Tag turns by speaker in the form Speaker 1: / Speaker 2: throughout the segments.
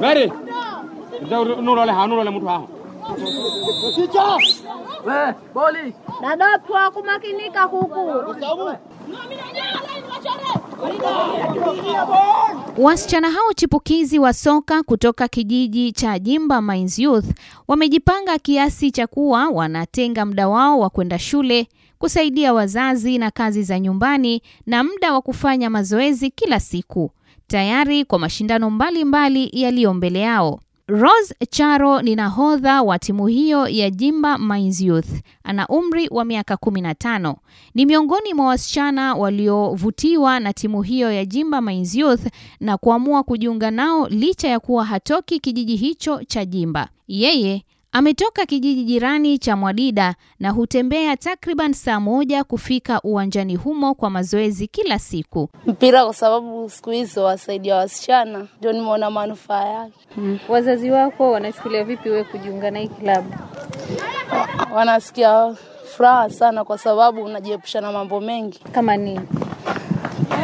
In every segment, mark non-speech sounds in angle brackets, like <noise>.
Speaker 1: Mary. Nurole ha nurole mtu hapo.
Speaker 2: Dadopwa kumakinika huku.
Speaker 3: Wasichana hao chipukizi wa soka kutoka kijiji cha Jimba Mines Youth wamejipanga kiasi cha kuwa wanatenga muda wao wa kwenda shule, kusaidia wazazi na kazi za nyumbani na muda wa kufanya mazoezi kila siku, tayari kwa mashindano mbalimbali yaliyo mbele yao. Rose Charo ni nahodha wa timu hiyo ya Jimba Mines Youth. Ana umri wa miaka 15. Ni miongoni mwa wasichana waliovutiwa na timu hiyo ya Jimba Mines Youth na kuamua kujiunga nao licha ya kuwa hatoki kijiji hicho cha Jimba. Yeye ametoka kijiji jirani cha Mwadida na hutembea takriban saa moja kufika uwanjani humo kwa mazoezi kila siku.
Speaker 4: mpira kwa sababu siku hizo wasaidia wasichana, ndio nimeona manufaa yake.
Speaker 2: Wazazi wako wanachukulia vipi wewe kujiunga na hii klabu?
Speaker 4: Wanasikia furaha sana kwa sababu unajiepusha na mambo mengi,
Speaker 2: Kama nini?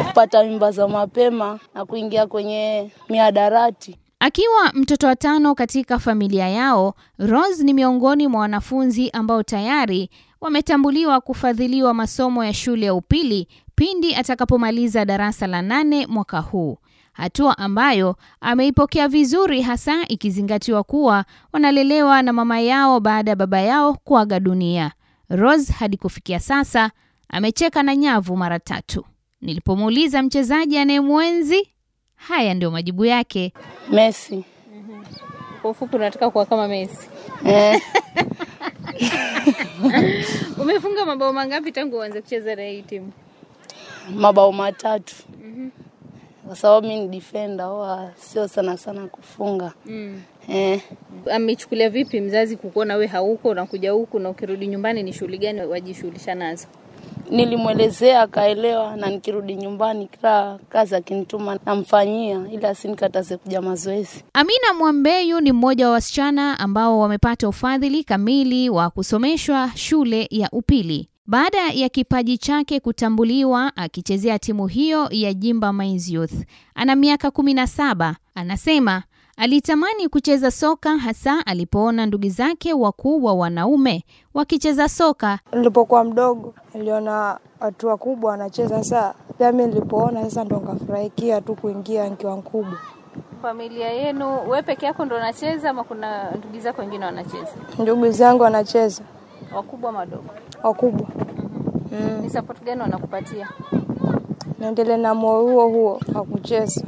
Speaker 4: kupata mimba za mapema na kuingia kwenye miadarati.
Speaker 3: Akiwa mtoto wa tano katika familia yao, Rose ni miongoni mwa wanafunzi ambao tayari wametambuliwa kufadhiliwa masomo ya shule ya upili pindi atakapomaliza darasa la nane mwaka huu, hatua ambayo ameipokea vizuri, hasa ikizingatiwa kuwa wanalelewa na mama yao baada ya baba yao kuaga dunia. Rose hadi kufikia sasa amecheka na nyavu mara tatu. Nilipomuuliza mchezaji anayemwenzi, haya ndio majibu yake.
Speaker 4: Messi
Speaker 2: Kwa ufupi unataka kuwa kama Messi.
Speaker 4: eh, <laughs>
Speaker 2: Umefunga mabao mangapi tangu uanze kucheza na hii timu?
Speaker 4: mabao matatu kwa sababu mi ni defender, huwa sio sana sana kufunga
Speaker 2: Mm.
Speaker 4: eh,
Speaker 2: Amechukulia vipi mzazi kukuona we hauko unakuja huku na ukirudi nyumbani ni shughuli gani wajishughulisha nazo?
Speaker 4: Nilimwelezea akaelewa, na nikirudi nyumbani kila kazi akinituma namfanyia, ili asinikataze kuja mazoezi.
Speaker 3: Amina Mwambeyu ni mmoja wa wasichana ambao wamepata ufadhili kamili wa kusomeshwa shule ya upili baada ya kipaji chake kutambuliwa akichezea timu hiyo ya Jimba Mines Youth. Ana miaka kumi na saba. Anasema alitamani kucheza soka hasa alipoona ndugu zake wakubwa wanaume wakicheza soka.
Speaker 5: Nilipokuwa mdogo niliona watu wakubwa wanacheza, saa pia mi nilipoona sasa ndo nkafurahikia tu kuingia nikiwa mkubwa.
Speaker 2: Familia yenu we peke yako ndo unacheza ama kuna ndugu zako wengine wanacheza?
Speaker 5: Ndugu zangu wanacheza
Speaker 2: Wakubwa madogo?
Speaker 5: wakubwa,
Speaker 2: Ni support gani wanakupatia?
Speaker 5: niendelee na moyo huo huo wa kucheza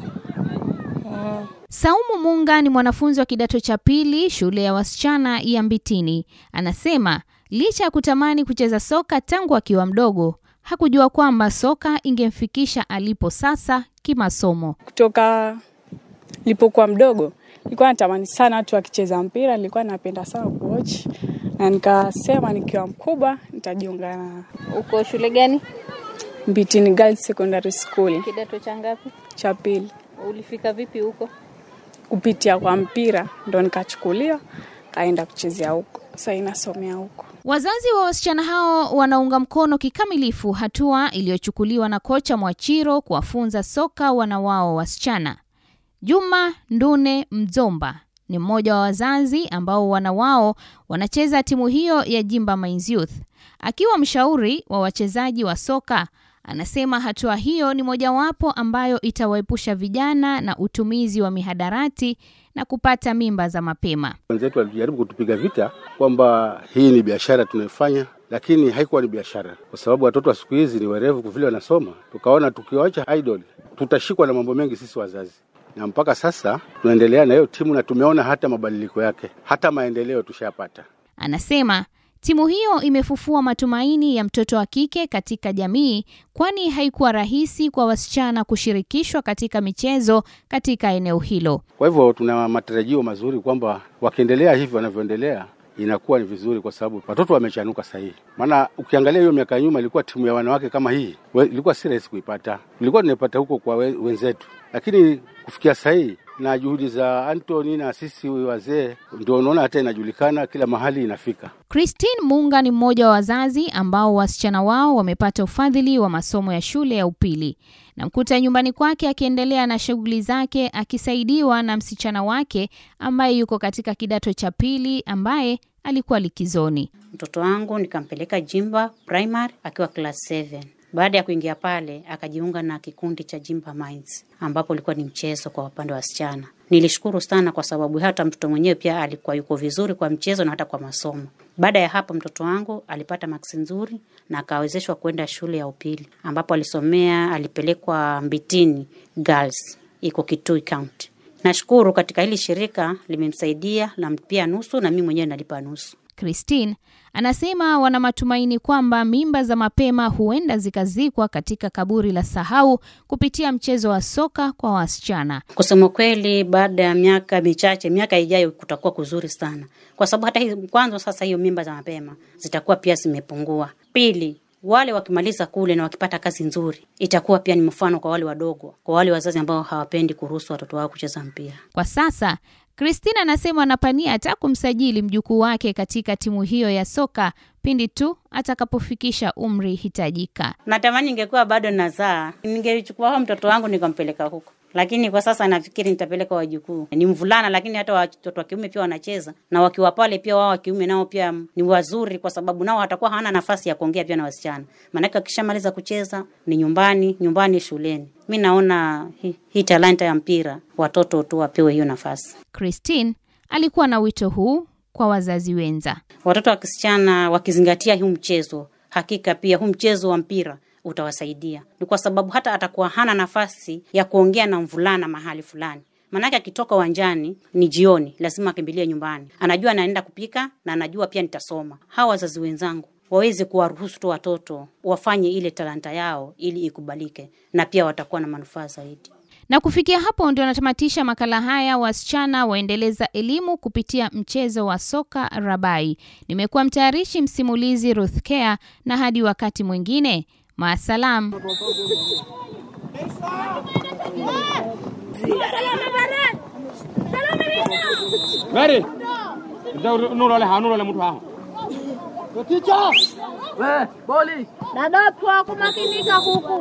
Speaker 5: mm.
Speaker 3: Saumu Munga ni mwanafunzi wa kidato cha pili shule ya wasichana ya Mbitini. Anasema licha ya kutamani kucheza soka tangu akiwa mdogo, hakujua kwamba soka ingemfikisha alipo sasa kimasomo.
Speaker 6: kutoka nilipokuwa mdogo nilikuwa natamani sana watu wakicheza mpira, nilikuwa napenda sana kuwatch na nikasema nikiwa mkubwa nitajiunga na
Speaker 2: Uko shule gani?
Speaker 6: Mbitini Girls Secondary School
Speaker 2: Kidato cha ngapi?
Speaker 6: cha pili.
Speaker 2: Ulifika vipi huko?
Speaker 6: Kupitia kwa mpira ndo nikachukuliwa kaenda kuchezea huko, sasa inasomea huko.
Speaker 3: Wazazi wa wasichana hao wanaunga mkono kikamilifu hatua iliyochukuliwa na kocha Mwachiro kuwafunza soka wana wao wasichana. Juma Ndune Mzomba ni mmoja wa wazazi ambao wana wao wanacheza timu hiyo ya Jimba Mines. Akiwa mshauri wa wachezaji wa soka, anasema hatua hiyo ni mojawapo ambayo itawaepusha vijana na utumizi wa mihadarati na kupata mimba za mapema.
Speaker 7: Wenzetu walijaribu kutupiga vita kwamba hii ni biashara tunayofanya, lakini haikuwa ni biashara, kwa sababu watoto wa siku hizi ni werevu kuvile vile wanasoma. Tukaona tukiwacha idol tutashikwa na mambo mengi sisi wazazi, na mpaka sasa tunaendelea na hiyo timu na tumeona hata mabadiliko yake, hata maendeleo tushayapata,
Speaker 3: Anasema timu hiyo imefufua matumaini ya mtoto wa kike katika jamii, kwani haikuwa rahisi kwa wasichana kushirikishwa katika michezo katika eneo hilo.
Speaker 7: Kwa hivyo tuna matarajio mazuri kwamba wakiendelea hivi wanavyoendelea inakuwa ni vizuri, kwa sababu watoto wamechanuka sahihi. Maana ukiangalia hiyo miaka ya nyuma ilikuwa timu ya wanawake kama hii ilikuwa si rahisi kuipata, ilikuwa tunaipata huko kwa wenzetu, lakini kufikia sahii na juhudi za Anthony na sisi wazee, ndio unaona hata inajulikana kila mahali inafika.
Speaker 3: Christine Munga ni mmoja wa wazazi ambao wasichana wao wamepata ufadhili wa masomo ya shule ya upili. Namkuta nyumbani kwake akiendelea na shughuli zake akisaidiwa na msichana wake ambaye yuko katika kidato cha pili ambaye alikuwa likizoni.
Speaker 8: Mtoto wangu nikampeleka Jimba Primary akiwa class 7. Baada ya kuingia pale akajiunga na kikundi cha Jimba Minds ambapo ulikuwa ni mchezo kwa upande wa wasichana. Nilishukuru sana kwa sababu hata mtoto mwenyewe pia alikuwa yuko vizuri kwa mchezo na hata kwa masomo. Baada ya hapo mtoto wangu alipata maksi nzuri na akawezeshwa kwenda shule ya upili ambapo alisomea, alipelekwa Mbitini Girls iko Kitui County. Nashukuru katika hili shirika limemsaidia na pia nusu na mimi mwenyewe nalipa nusu.
Speaker 3: Christine anasema wana matumaini kwamba mimba za mapema huenda zikazikwa katika kaburi la sahau kupitia mchezo wa soka kwa wasichana.
Speaker 8: Kusema kweli, baada ya miaka michache, miaka ijayo kutakuwa kuzuri sana, kwa sababu hata hizo kwanza, sasa hiyo mimba za mapema zitakuwa pia zimepungua. Pili, wale wakimaliza kule na wakipata kazi nzuri, itakuwa pia ni mfano kwa wale wadogo, kwa wale wazazi ambao hawapendi kuruhusu watoto wao kucheza mpira.
Speaker 3: Kwa sasa Christine anasema anapania hata kumsajili mjukuu wake katika timu hiyo ya soka pindi tu atakapofikisha umri hitajika.
Speaker 8: Natamani ingekuwa bado nazaa, ningechukua mtoto wangu nikampeleka huko, lakini kwa sasa nafikiri nitapeleka wajukuu. Ni mvulana, lakini hata watoto wa kiume pia wanacheza, na wakiwa pale pia wao wa kiume nao pia ni wazuri, kwa sababu nao watakuwa hawana nafasi ya kuongea pia na wasichana, maanake wakishamaliza kucheza ni nyumbani, nyumbani, shuleni. Mi naona hii hi talanta ya mpira watoto tu wapewe hiyo nafasi.
Speaker 3: Christine alikuwa na wito huu kwa wazazi wenza.
Speaker 8: Watoto wa kisichana wakizingatia huu mchezo, hakika pia huu mchezo wa mpira utawasaidia. Ni kwa sababu hata atakuwa hana nafasi ya kuongea na mvulana mahali fulani, maanake akitoka uwanjani ni jioni, lazima akimbilie nyumbani. Anajua anaenda kupika na anajua pia nitasoma. Hawa wazazi wenzangu waweze kuwaruhusu tu watoto wafanye ile talanta yao ili ikubalike, na pia watakuwa na manufaa zaidi.
Speaker 3: Na kufikia hapo ndio natamatisha makala haya, wasichana waendeleza elimu kupitia mchezo wa soka Rabai. Nimekuwa mtayarishi msimulizi Ruth Care, na hadi wakati mwingine, maasalam.
Speaker 1: Mary, nurole ha nurole mtu haho.
Speaker 9: Dadapwa kumakinika huku